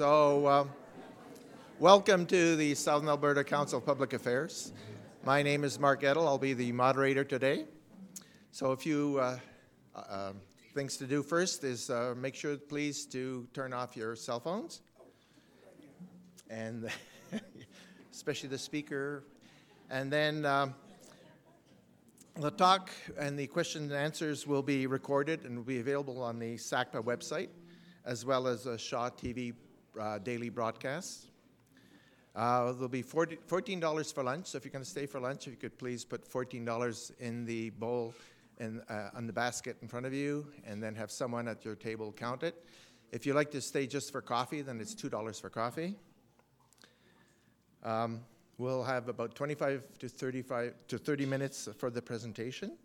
So, um, welcome to the Southern Alberta Council of Public Affairs. My name is Mark Edel. I'll be the moderator today. So, a few uh, uh, things to do first is uh, make sure, please, to turn off your cell phones, and especially the speaker. And then um, the talk and the questions and answers will be recorded and will be available on the SACPA website, as well as a Shaw TV uh, daily broadcasts. Uh, there'll be 40, $14 for lunch, so if you're going to stay for lunch, if you could please put $14 in the bowl in, uh, on the basket in front of you, and then have someone at your table count it. If you like to stay just for coffee, then it's $2 for coffee. Um, we'll have about 25 to 35 to 30 minutes for the presentation,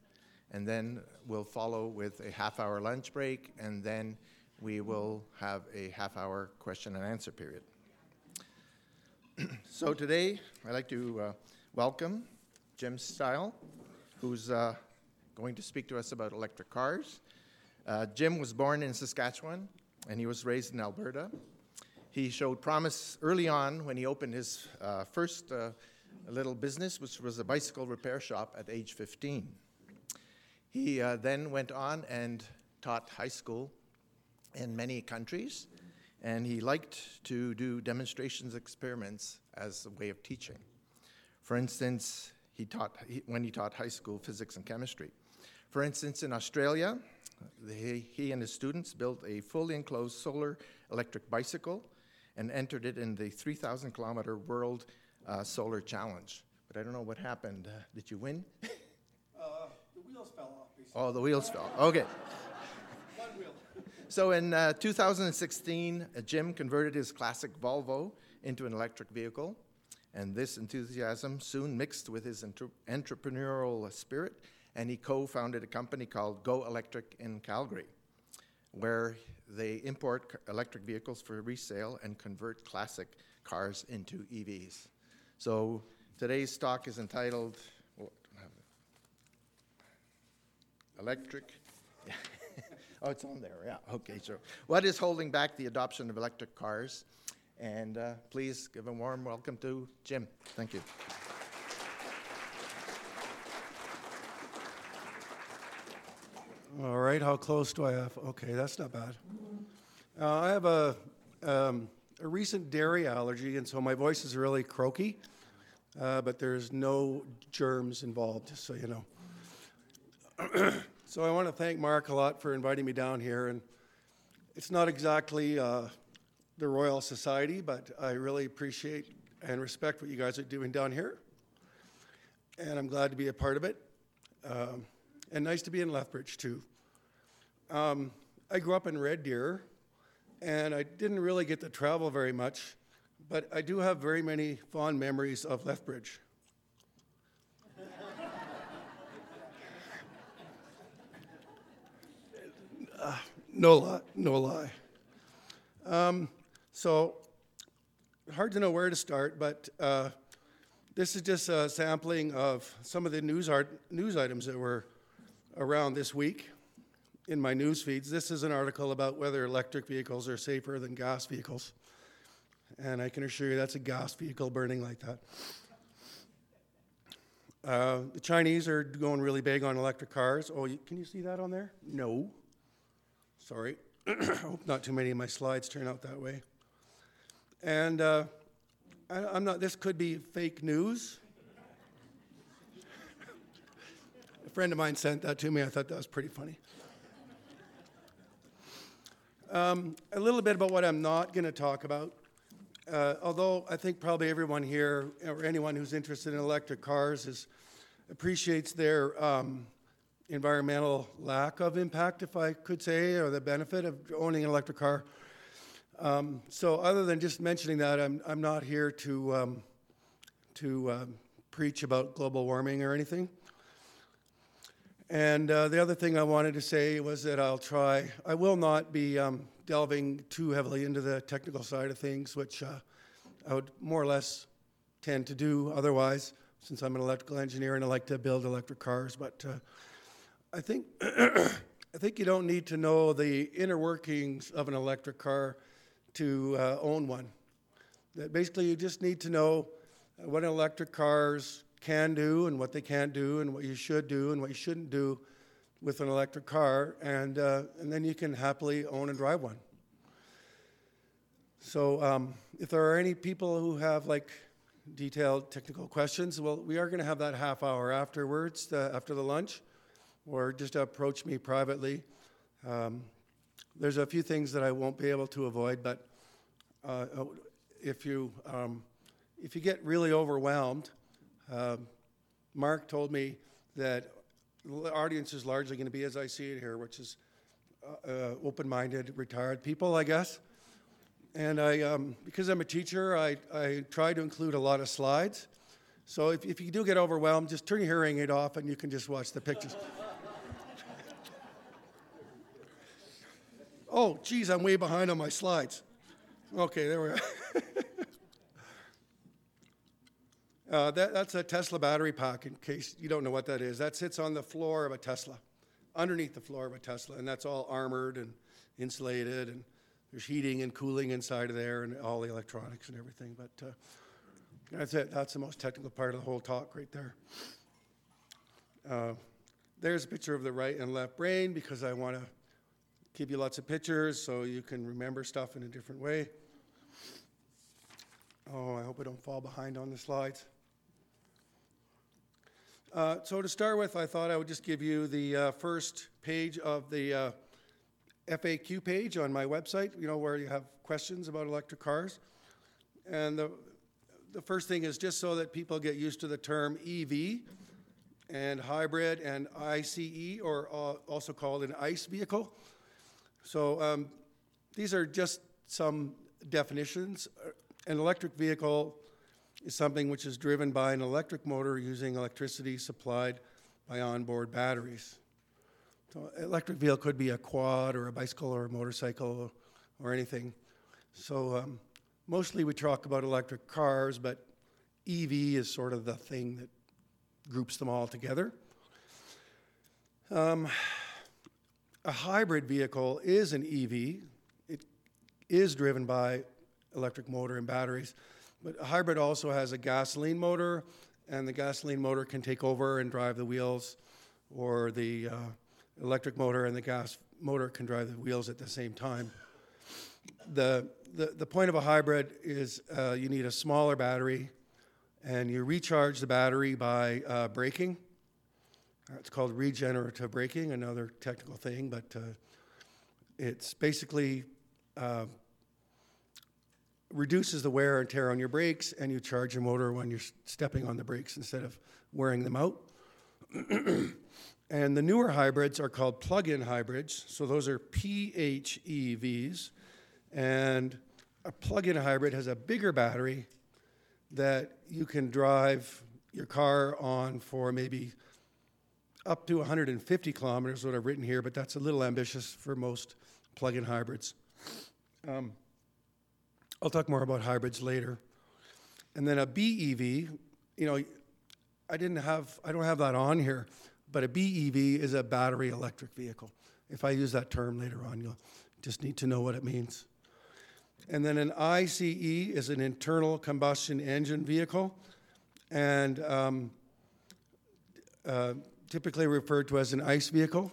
and then we'll follow with a half hour lunch break, and then we will have a half hour question and answer period. so today, I'd like to uh, welcome Jim Stile, who's uh, going to speak to us about electric cars. Uh, Jim was born in Saskatchewan, and he was raised in Alberta. He showed promise early on when he opened his uh, first uh, little business, which was a bicycle repair shop at age 15. He uh, then went on and taught high school in many countries, and he liked to do demonstrations, experiments as a way of teaching. For instance, he taught he, when he taught high school physics and chemistry. For instance, in Australia, he, he and his students built a fully enclosed solar electric bicycle and entered it in the 3,000 kilometer World uh, Solar Challenge. But I don't know what happened. Uh, did you win? Uh, the wheels fell off. Basically. oh, the wheels fell. Okay. So in uh, 2016, uh, Jim converted his classic Volvo into an electric vehicle, and this enthusiasm soon mixed with his entre- entrepreneurial spirit, and he co-founded a company called Go Electric in Calgary, where they import electric vehicles for resale and convert classic cars into EVs. So today's talk is entitled Electric Oh, it's on there, yeah. Okay, so what is holding back the adoption of electric cars? And uh, please give a warm welcome to Jim. Thank you. All right, how close do I have? Okay, that's not bad. Uh, I have a, um, a recent dairy allergy, and so my voice is really croaky, uh, but there's no germs involved, just so you know. so I want to thank Mark a lot for inviting me down here, and it's not exactly uh, the Royal Society, but I really appreciate and respect what you guys are doing down here, and I'm glad to be a part of it. Um, and nice to be in Lethbridge too. Um, I grew up in Red Deer, and I didn't really get to travel very much, but I do have very many fond memories of Lethbridge. No lie, no lie. Um, so hard to know where to start, but. Uh, this is just a sampling of some of the news, art, news items that were around this week in my news feeds. This is an article about whether electric vehicles are safer than gas vehicles. And I can assure you that's a gas vehicle burning like that. Uh, the Chinese are going really big on electric cars. Oh, you, can you see that on there? No. Sorry. I hope not too many of my slides turn out that way. And uh, I, am not, this could be fake news. a friend of mine sent that to me. I thought that was pretty funny. Um, a little bit about what I'm not going to talk about. Uh, although I think probably everyone here, or anyone who's interested in electric cars, is, appreciates their um, environmental lack of impact, if I could say, or the benefit of owning an electric car. Um, so, other than just mentioning that, I'm, I'm not here to, um, to um, preach about global warming or anything. And uh, the other thing I wanted to say was that I'll try, I will not be um, delving too heavily into the technical side of things, which uh, I would more or less tend to do otherwise, since I'm an electrical engineer and I like to build electric cars. But uh, I think. I think you don't need to know the inner workings of an electric car to uh, own one. That basically you just need to know what electric cars can do and what they can't do and what you should do and what you shouldn't do with an electric car, and, uh, and then you can happily own and drive one. So, um, if there are any people who have like detailed technical questions, well, we are going to have that half hour afterwards, uh, after the lunch, or just approach me privately. Um, there's a few things that I won't be able to avoid, but uh, if you um, if you get really overwhelmed, uh, Mark told me that the audience is largely going to be as I see it here, which is uh, uh, open-minded, retired people, I guess. And I, um, because I'm a teacher, I, I try to include a lot of slides. So if, if you do get overwhelmed, just turn your hearing aid off and you can just watch the pictures. Oh, geez, I'm way behind on my slides. Okay, there we are. uh, that, that's a Tesla battery pack, in case you don't know what that is. That sits on the floor of a Tesla, underneath the floor of a Tesla, and that's all armored and insulated and there's heating and cooling inside of there and all the electronics and everything. But uh, that's it. That's the most technical part of the whole talk right there. Uh, there's a picture of the right and left brain because I want to give you lots of pictures so you can remember stuff in a different way. Oh, I hope I don't fall behind on the slides. Uh, so to start with, I thought I would just give you the uh, first page of the uh, FAQ page on my website, you know, where you have questions about electric cars. And the, the first thing is just so that people get used to the term EV and hybrid and ICE, or uh, also called an ICE vehicle. So um, these are just some definitions. An electric vehicle is something which is driven by an electric motor using electricity supplied by onboard batteries. So electric vehicle could be a quad or a bicycle or a motorcycle or anything. So um, mostly we talk about electric cars, but EV is sort of the thing that groups them all together. Um, a hybrid vehicle is an EV. It is driven by electric motor and batteries, but a hybrid also has a gasoline motor, and the gasoline motor can take over and drive the wheels, or the uh, electric motor and the gas motor can drive the wheels at the same time. The, the, the point of a hybrid is uh, you need a smaller battery and you recharge the battery by uh, braking. It's called regenerative braking, another technical thing, but uh, it's basically uh, reduces the wear and tear on your brakes, and you charge your motor when you're stepping on the brakes instead of wearing them out. And the newer hybrids are called plug in hybrids. So those are PHEVs. And a plug in hybrid has a bigger battery that you can drive your car on for maybe up to 150 kilometers, what I've written here, but that's a little ambitious for most plug in hybrids. Um, I'll talk more about hybrids later. And then a BEV, you know, I didn't have, I don't have that on here, but a BEV is a battery electric vehicle. If I use that term later on, you'll just need to know what it means. And then an ICE is an internal combustion engine vehicle, and um, uh, typically referred to as an ICE vehicle.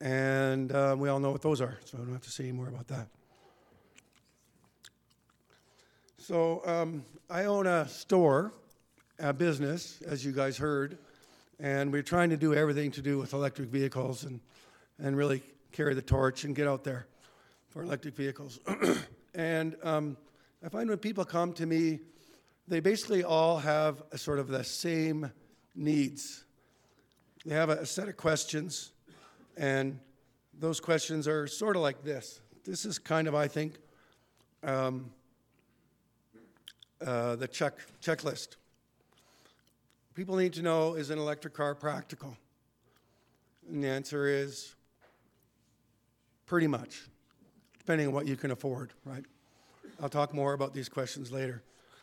And uh, we all know what those are, so I don't have to say any more about that. So um, I own a store, a business, as you guys heard, and we're trying to do everything to do with electric vehicles and, and really carry the torch and get out there for electric vehicles. and um, I find when people come to me, they basically all have a sort of the same needs. They have a, set of questions, and those questions are sort of like this. This is kind of, I think, um, uh, the check checklist people need to know is an electric car practical? And the answer is pretty much, depending on what you can afford, right? I'll talk more about these questions later.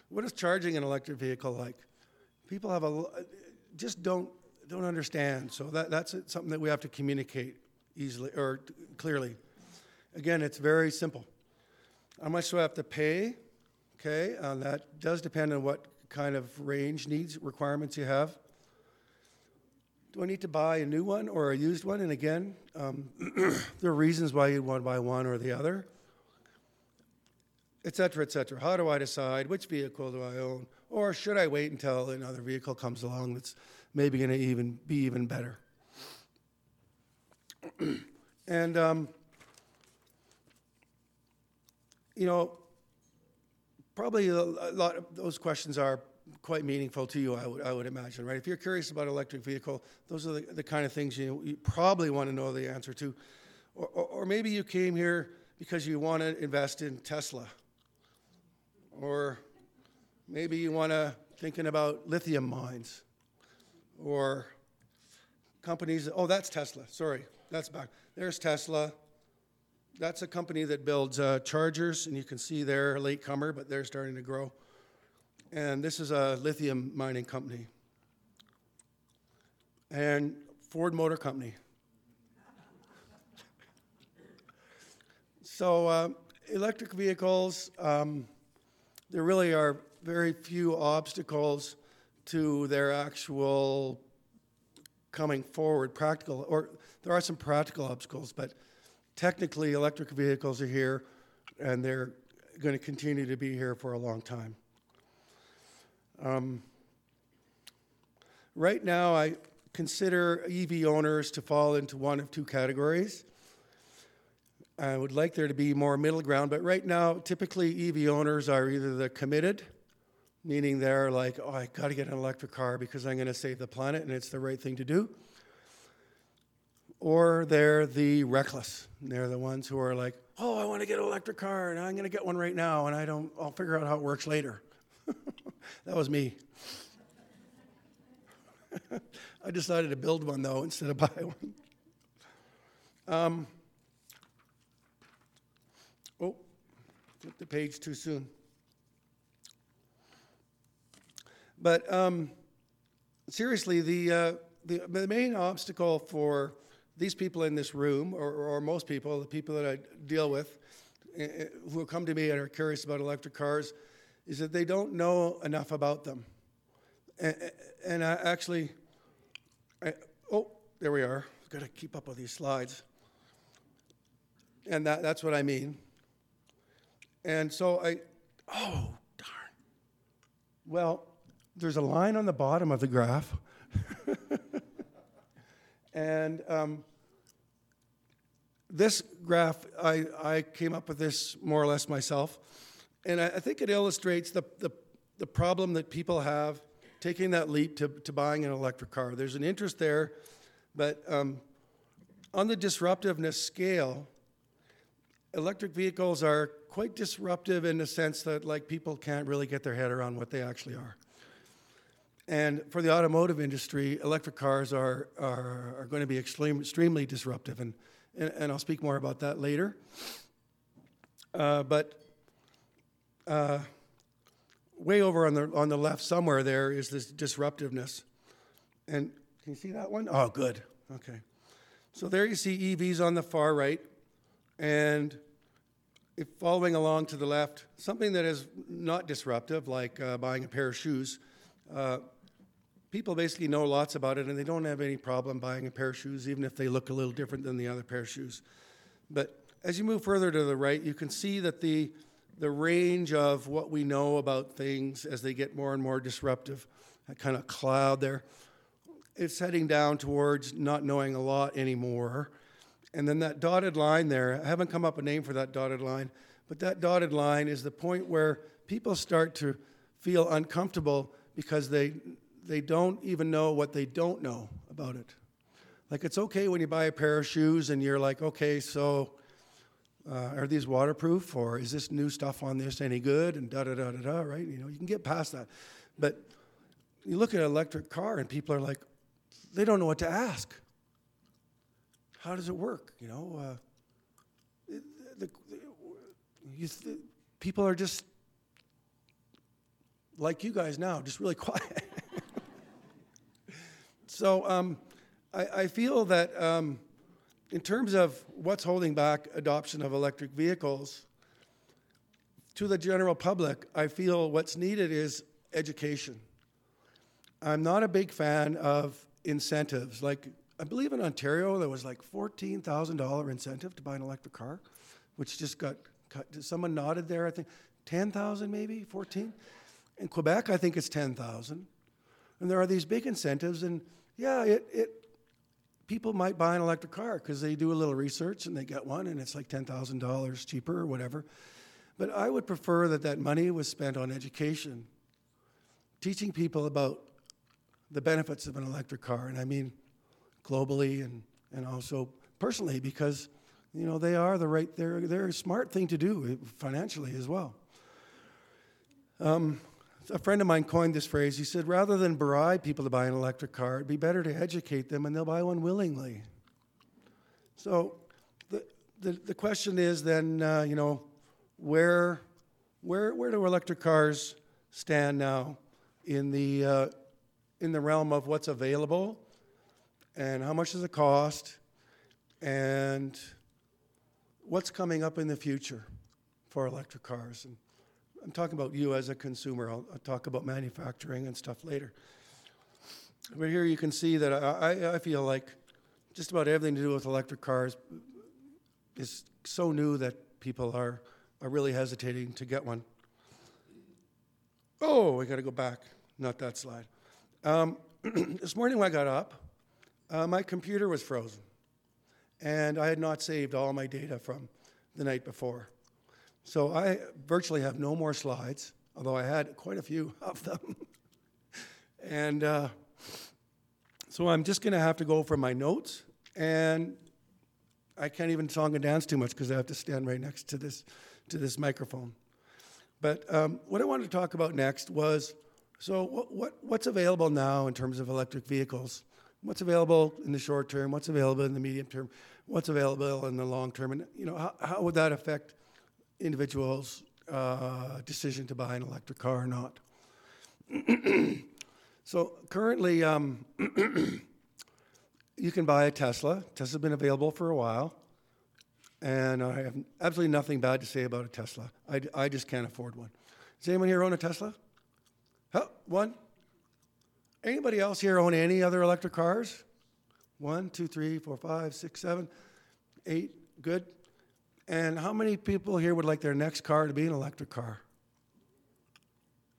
What is charging an electric vehicle like? People have a just don't don't understand. So that, that's something that we have to communicate easily or clearly. Again, it's very simple. How much do I have to pay? Okay, uh, that does depend on what kind of range needs requirements you have. Do I need to buy a new one or a used one? And again, um, there are reasons why you'd want to buy one or the other, et cetera, et cetera. How do I decide which vehicle do I own? Or should I wait until another vehicle comes along that's maybe going to even be even better? and um, you know, probably a, lot of those questions are quite meaningful to you, I would, I would imagine, right? If you're curious about electric vehicle, those are the, the kind of things you, you probably want to know the answer to. Or, or, or maybe you came here because you want to invest in Tesla. Or maybe you want to thinking about lithium mines. Or companies, oh, that's Tesla, sorry, that's back. There's Tesla. That's a company that builds uh, chargers, and you can see they're a latecomer, but they're starting to grow and this is a lithium mining company. And Ford Motor Company. so, uh, electric vehicles, um, there really are very few obstacles to their actual coming forward, practical, or there are some practical obstacles, but technically, electric vehicles are here and they're going to continue to be here for a long time. Um, right now, I consider EV owners to fall into one of two categories. I would like there to be more middle ground, but right now, typically EV owners are either the committed, meaning they're like, oh, I got to get an electric car because I'm going to save the planet and it's the right thing to do. Or they're the reckless. They're the ones who are like, oh, I want to get an electric car and I'm going to get one right now and I don't, I'll figure out how it works later. that was me. I decided to build one though instead of buy one. Um, oh, the page too soon. But um, seriously, the, uh, the, the main obstacle for these people in this room, or, or most people, the people that I deal with, uh, who come to me and are curious about electric cars, is that they don't know enough about them. And, and I actually, I, oh, there we are. I've got to keep up with these slides. And that, that's what I mean. And so I, oh, darn. Well, there's a line on the bottom of the graph. and um, this graph, I, I came up with this more or less myself. And I, I think it illustrates the, the, the, problem that people have taking that leap to, to buying an electric car. There's an interest there, but um, on the disruptiveness scale, electric vehicles are quite disruptive in the sense that like people can't really get their head around what they actually are. And for the automotive industry, electric cars are, are, are going to be extreme, extremely disruptive, and, and, and, I'll speak more about that later. Uh, but uh, way over on the, on the left somewhere there is this disruptiveness. And can you see that one? Oh, good. Okay. So there you see EVs on the far right. And following along to the left, something that is not disruptive, like uh, buying a pair of shoes, uh, people basically know lots about it and they don't have any problem buying a pair of shoes, even if they look a little different than the other pair of shoes. But as you move further to the right, you can see that the the range of what we know about things as they get more and more disruptive, that kind of cloud there, it's heading down towards not knowing a lot anymore. And then that dotted line there, I haven't come up a name for that dotted line, but that dotted line is the point where people start to feel uncomfortable because they, they don't even know what they don't know about it. Like it's okay when you buy a pair of shoes and you're like, okay, so uh, are these waterproof or is this new stuff on this any good? and da da da da da right? You know you can get past that. But you look at an electric car and people are like they don't know what to ask. How does it work? You know uh, the, the, you, the, people are just like you guys now just really quiet so um, I, I, feel that um, in terms of what's holding back adoption of electric vehicles, to the general public, I feel what's needed is education. I'm not a big fan of incentives. Like, I believe in Ontario, there was like $14,000 incentive to buy an electric car, which just got cut. Someone nodded there, I think. 10,000 maybe, 14? In Quebec, I think it's 10,000. And there are these big incentives, and yeah, it, it people might buy an electric car because they do a little research and they get one, and it's like $10,000 cheaper or whatever. But I would prefer that that money was spent on education, teaching people about the benefits of an electric car, and I mean globally and, and also personally because you know they are the right they're they're a smart thing to do financially as well. Um, a friend of mine coined this phrase. He said, rather than bribe people to buy an electric car, it'd be better to educate them and they'll buy one willingly. So the, the, the question is then, uh, you know, where, where, where do electric cars stand now in the, uh, in the realm of what's available and how much does it cost and what's coming up in the future for electric cars? And I'm talking about you as a consumer. I'll, I'll, talk about manufacturing and stuff later. But here you can see that I, I feel like just about everything to do with electric cars is so new that people are, are really hesitating to get one. Oh, we got to go back. Not that slide. Um, this morning when I got up, uh, my computer was frozen. And I had not saved all my data from the night before. So I virtually have no more slides, although I had quite a few of them. and uh, so I'm just going to have to go from my notes, and I can't even song and dance too much because I have to stand right next to this to this microphone. But um, what I wanted to talk about next was so what, what, what's available now in terms of electric vehicles? What's available in the short term? What's available in the medium term? What's available in the long term? And you know how, how would that affect individual's uh, decision to buy an electric car or not. so currently, um, you can buy a Tesla. Tesla's been available for a while, and I have absolutely nothing bad to say about a Tesla. I, I just can't afford one. Does anyone here own a Tesla? Huh? One? Anybody else here own any other electric cars? One, two, three, four, five, six, seven, eight. Good. And how many people here would like their next car to be an electric car?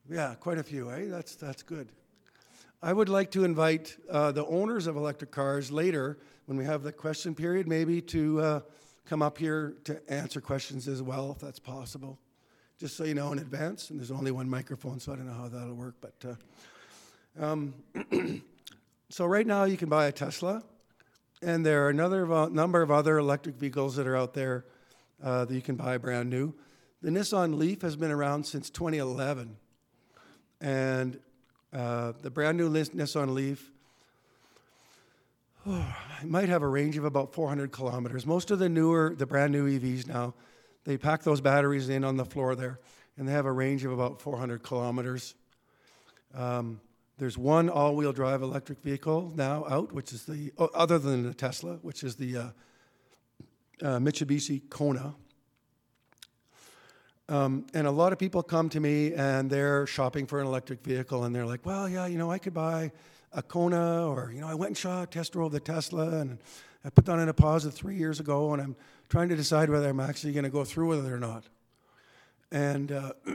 Yeah, quite a few, eh? That's, that's good. I would like to invite uh, the owners of electric cars later, when we have the question period, maybe to uh, come up here to answer questions as well, if that's possible. Just so you know in advance, and there's only one microphone, so I don't know how that'll work. But uh, um, so right now, you can buy a Tesla, and there are another number of other electric vehicles that are out there uh, that you can buy brand new. The Nissan Leaf has been around since 2011. And uh, the brand new Nissan Leaf oh, might have a range of about 400 kilometers. Most of the newer, the brand new EVs now, they pack those batteries in on the floor there, and they have a range of about 400 kilometers. Um, there's one all-wheel drive electric vehicle now out, which is the other than the Tesla, which is the uh, uh, Mitsubishi Kona. Um, and a lot of people come to me and they're shopping for an electric vehicle and they're like, well, yeah, you know, I could buy a Kona or, you know, I went and shot, test drove the Tesla and I put down in a deposit three years ago and I'm trying to decide whether I'm actually going to go through with it or not. And uh,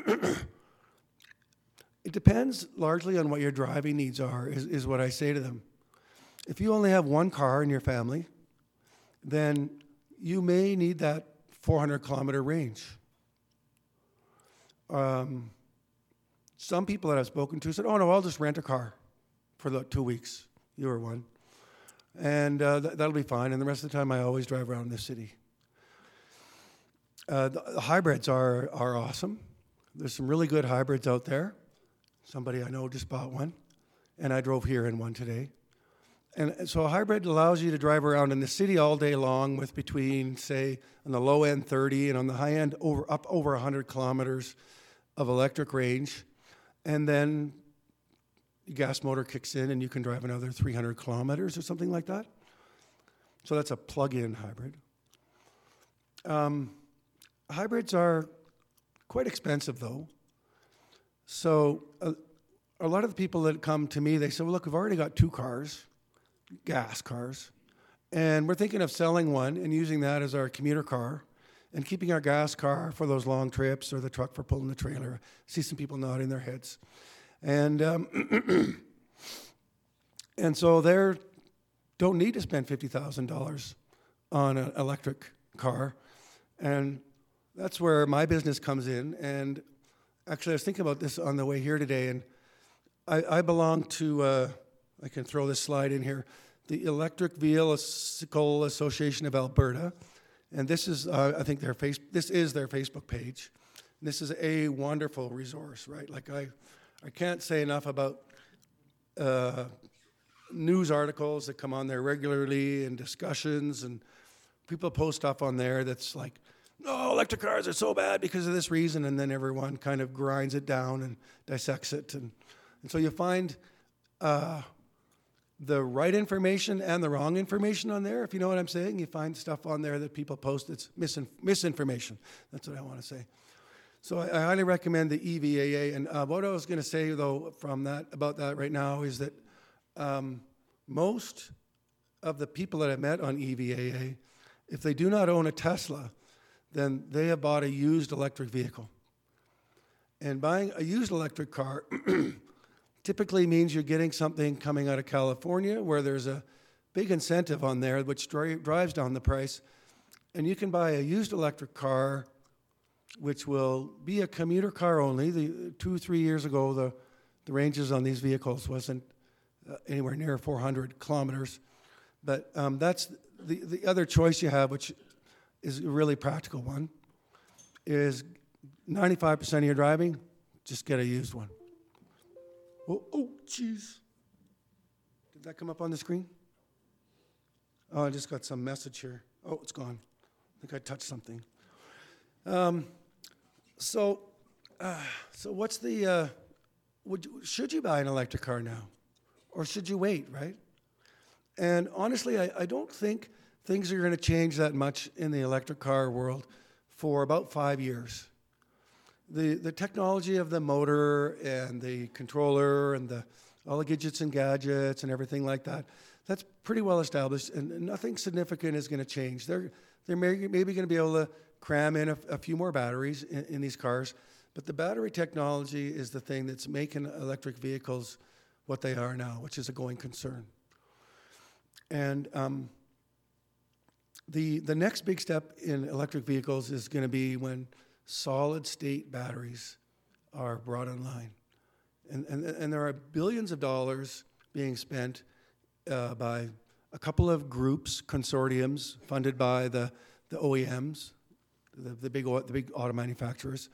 it depends largely on what your driving needs are, is, is what I say to them. If you only have one car in your family, then you may need that 400 kilometer range. Um, some people that I've spoken to said, oh no, I'll just rent a car for the two weeks. You were one. And uh, th- that'll be fine. And the rest of the time, I always drive around the city. Uh, the, the hybrids are, are awesome. There's some really good hybrids out there. Somebody I know just bought one, and I drove here in one today. And so a hybrid allows you to drive around in the city all day long with between, say, on the low end 30 and on the high end over up over 100 kilometers of electric range. And then the gas motor kicks in and you can drive another 300 kilometers or something like that. So that's a plug-in hybrid. Um, hybrids are quite expensive though. So uh, a lot of the people that come to me, they say, "Well, look, we've already got two cars, gas cars, and we're thinking of selling one and using that as our commuter car." And keeping our gas car for those long trips or the truck for pulling the trailer. I see some people nodding their heads. And um, and so they don't need to spend fifty thousand dollars on an electric car, and that's where my business comes in. And actually, I was thinking about this on the way here today, and I, I belong to. Uh, I can throw this slide in here. The Electric Vehicle Association of Alberta, and this is, uh, I think, their face. This is their Facebook page. This is a wonderful resource, right? Like I, I can't say enough about uh, news articles that come on there regularly and discussions, and people post stuff on there that's like, no, electric cars are so bad because of this reason, and then everyone kind of grinds it down and dissects it, and and so you find. Uh, the right information and the wrong information on there, if you know what I'm saying. You find stuff on there that people post that's misin- misinformation. That's what I want to say. So I, I highly recommend the EVAA. And uh, what I was going to say though from that about that right now is that um, most of the people that I met on EVAA, if they do not own a Tesla, then they have bought a used electric vehicle. And buying a used electric car typically means you're getting something coming out of California where there's a big incentive on there which dri- drives down the price. And you can buy a used electric car which will be a commuter car only. The, two, three years ago, the, the ranges on these vehicles wasn't uh, anywhere near 400 kilometers. But um, that's the, the other choice you have, which is a really practical one, is 95% of your driving, just get a used one. Oh, oh, jeez. Did that come up on the screen? Oh, I just got some message here. Oh, it's gone. I think I touched something. Um, so, uh, so what's the? Uh, would you, should you buy an electric car now, or should you wait? Right? And honestly, I, I don't think things are going to change that much in the electric car world for about five years the, the technology of the motor and the controller and the, all the gadgets and gadgets and everything like that, that's pretty well established, and nothing significant is going to change. They're, they're maybe, going to be able to cram in a, a few more batteries in, in, these cars, but the battery technology is the thing that's making electric vehicles what they are now, which is a going concern. And um, the, the next big step in electric vehicles is going to be when solid state batteries are brought online. And, and, and there are billions of dollars being spent uh, by a couple of groups, consortiums funded by the, the OEMs, the, the, big, the big auto manufacturers.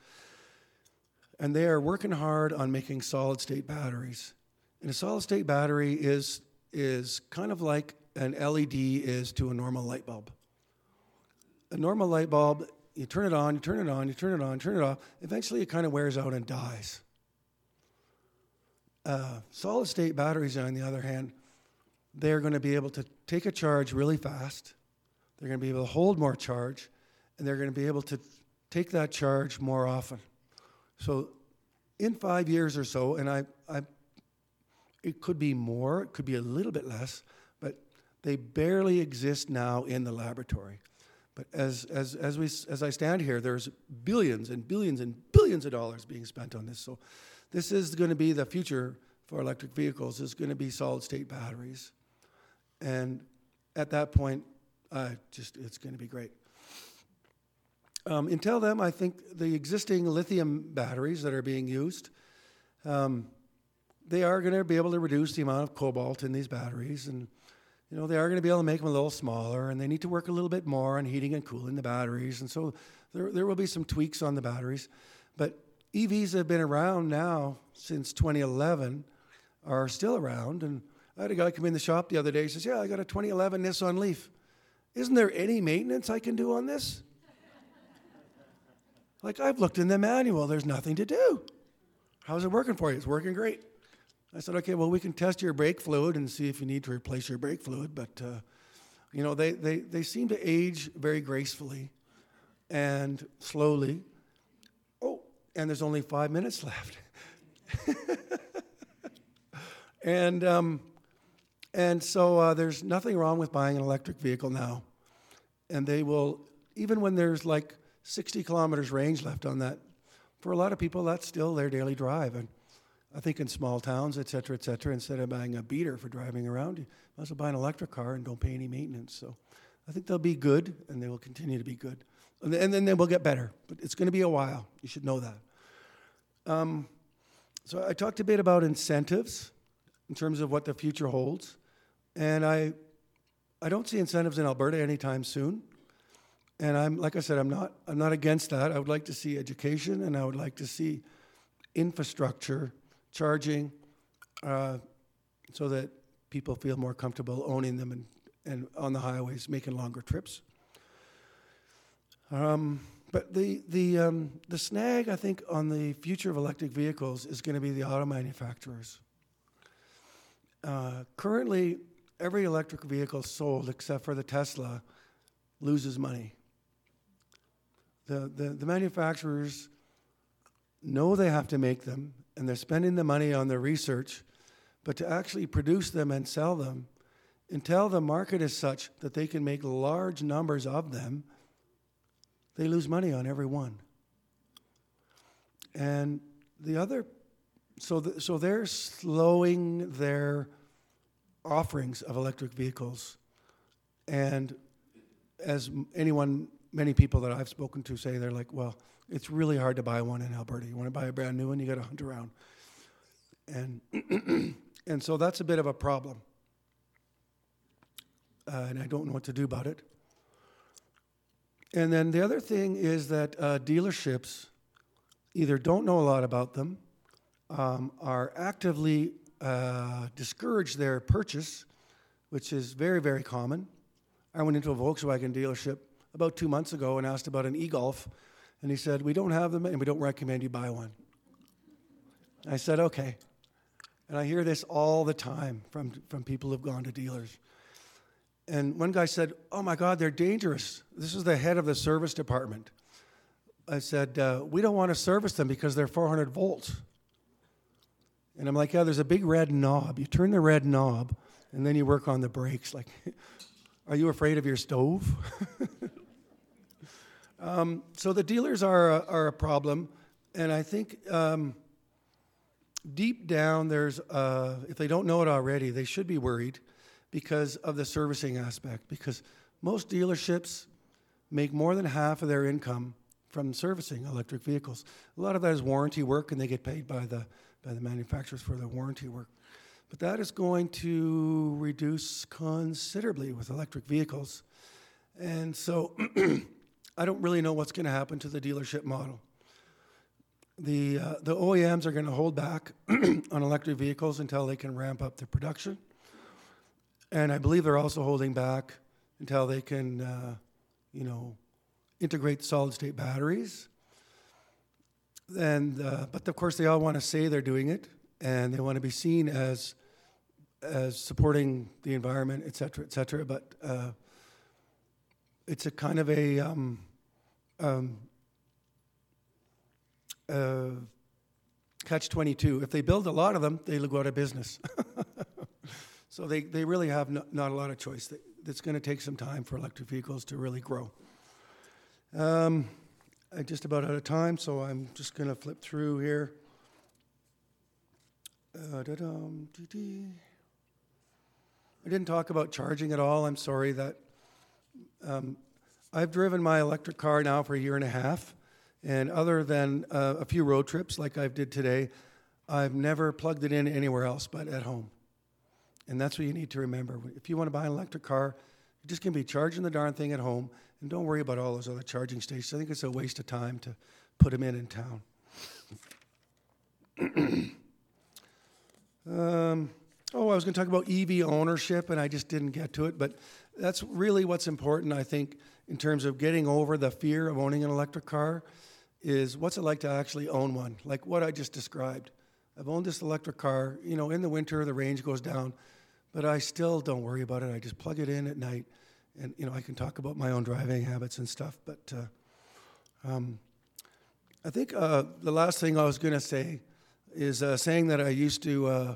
And they are working hard on making solid state batteries. And a solid state battery is, is kind of like an LED is to a normal light bulb. A normal light bulb you turn it on, you turn it on, you turn it on, turn it off. Eventually, it kind of wears out and dies. Uh, solid state batteries, on the other hand, they're going to be able to take a charge really fast. They're going to be able to hold more charge, and they're going to be able to take that charge more often. So, in five years or so, and I, I, it could be more, it could be a little bit less, but they barely exist now in the laboratory. But as, as, as, we, as I stand here, there's billions and billions and billions of dollars being spent on this. So this is going to be the future for electric vehicles is going to be solid state batteries. And at that point, uh, just it's going to be great. Um, until then, I think the existing lithium batteries that are being used, um, they are going to be able to reduce the amount of cobalt in these batteries and you know, they are going to be able to make them a little smaller, and they need to work a little bit more on heating and cooling the batteries. And so there, there will be some tweaks on the batteries. But EVs have been around now since 2011, are still around. And I had a guy come in the shop the other day. He says, Yeah, I got a 2011 Nissan Leaf. Isn't there any maintenance I can do on this? like, I've looked in the manual, there's nothing to do. How's it working for you? It's working great. I said, okay, well, we can test your brake fluid and see if you need to replace your brake fluid. But, uh, you know, they, they, they seem to age very gracefully and slowly. Oh, and there's only five minutes left. and um, and so uh, there's nothing wrong with buying an electric vehicle now, and they will even when there's like 60 kilometers range left on that. For a lot of people, that's still their daily drive, and I think in small towns, et cetera, et cetera, instead of buying a beater for driving around, you might as well buy an electric car and don't pay any maintenance. So I think they'll be good, and they will continue to be good, and then they will get better. But it's going to be a while. You should know that. Um, so I talked a bit about incentives in terms of what the future holds, and I, I don't see incentives in Alberta anytime soon. And I'm like I said, I'm not I'm not against that. I would like to see education, and I would like to see infrastructure charging, uh, so that people feel more comfortable owning them and, and on the highways, making longer trips. Um, but the, the, um, the snag, I think, on the future of electric vehicles is going to be the auto manufacturers. Uh, currently, every electric vehicle sold, except for the Tesla, loses money. The, the, the manufacturers know they have to make them, and they're spending the money on their research, but to actually produce them and sell them, until the market is such that they can make large numbers of them, they lose money on every one. And the other, so, the, so they're slowing their offerings of electric vehicles. And as anyone, many people that I've spoken to say, they're like, well, it's really hard to buy one in Alberta. You want to buy a brand new one, you got to hunt around. And, and so that's a bit of a problem. Uh, and I don't know what to do about it. And then the other thing is that uh, dealerships either don't know a lot about them, um, are actively uh, discourage their purchase, which is very, very common. I went into a Volkswagen dealership about two months ago and asked about an e Golf, and he said, We don't have them and we don't recommend you buy one. I said, Okay. And I hear this all the time from, from people who've gone to dealers. And one guy said, Oh my God, they're dangerous. This is the head of the service department. I said, uh, We don't want to service them because they're 400 volts. And I'm like, Yeah, there's a big red knob. You turn the red knob, and then you work on the brakes. Like, are you afraid of your stove? um, so the dealers are a, are a problem. And I think um, deep down, there's, uh, if they don't know it already, they should be worried because of the servicing aspect. Because most dealerships make more than half of their income from servicing electric vehicles. A lot of that is warranty work, and they get paid by the by the manufacturers for the warranty work. But that is going to reduce considerably with electric vehicles. And so I don't really know what's going to happen to the dealership model. The, uh, the OEMs are going to hold back on electric vehicles until they can ramp up their production. And I believe they're also holding back until they can, uh, you know, integrate solid state batteries. And, uh, but of course, they all want to say they're doing it, and they want to be seen as, as supporting the environment, et cetera, et cetera. But uh, it's a kind of a um, um, uh, catch 22. If they build a lot of them, they'll go out of business. So they, they really have no, not a lot of choice. It's going to take some time for electric vehicles to really grow. Um, I'm just about out of time, so I'm just going to flip through here. Uh, I didn't talk about charging at all. I'm sorry that um, I've driven my electric car now for a year and a half, and other than uh, a few road trips like I did today, I've never plugged it in anywhere else but at home. And that's what you need to remember. If you want to buy an electric car, you're just going to be charging the darn thing at home, and don't worry about all those other charging stations. I think it's a waste of time to put them in in town. um, oh, I was going to talk about EV ownership, and I just didn't get to it, but that's really what's important, I think, in terms of getting over the fear of owning an electric car, is what's it like to actually own one, like what I just described. I've owned this electric car. You know, in the winter, the range goes down, but I still don't worry about it. I just plug it in at night, and you know, I can talk about my own driving habits and stuff. But uh, um, I think uh, the last thing I was going to say is a saying that I used to uh,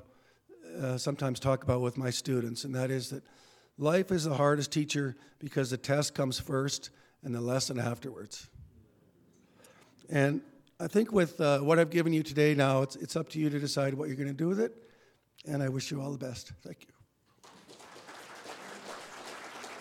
uh, sometimes talk about with my students, and that is that life is the hardest teacher because the test comes first and the lesson afterwards. And I think with uh, what I've given you today now, it's, it's up to you to decide what you're going to do with it, and I wish you all the best. Thank you.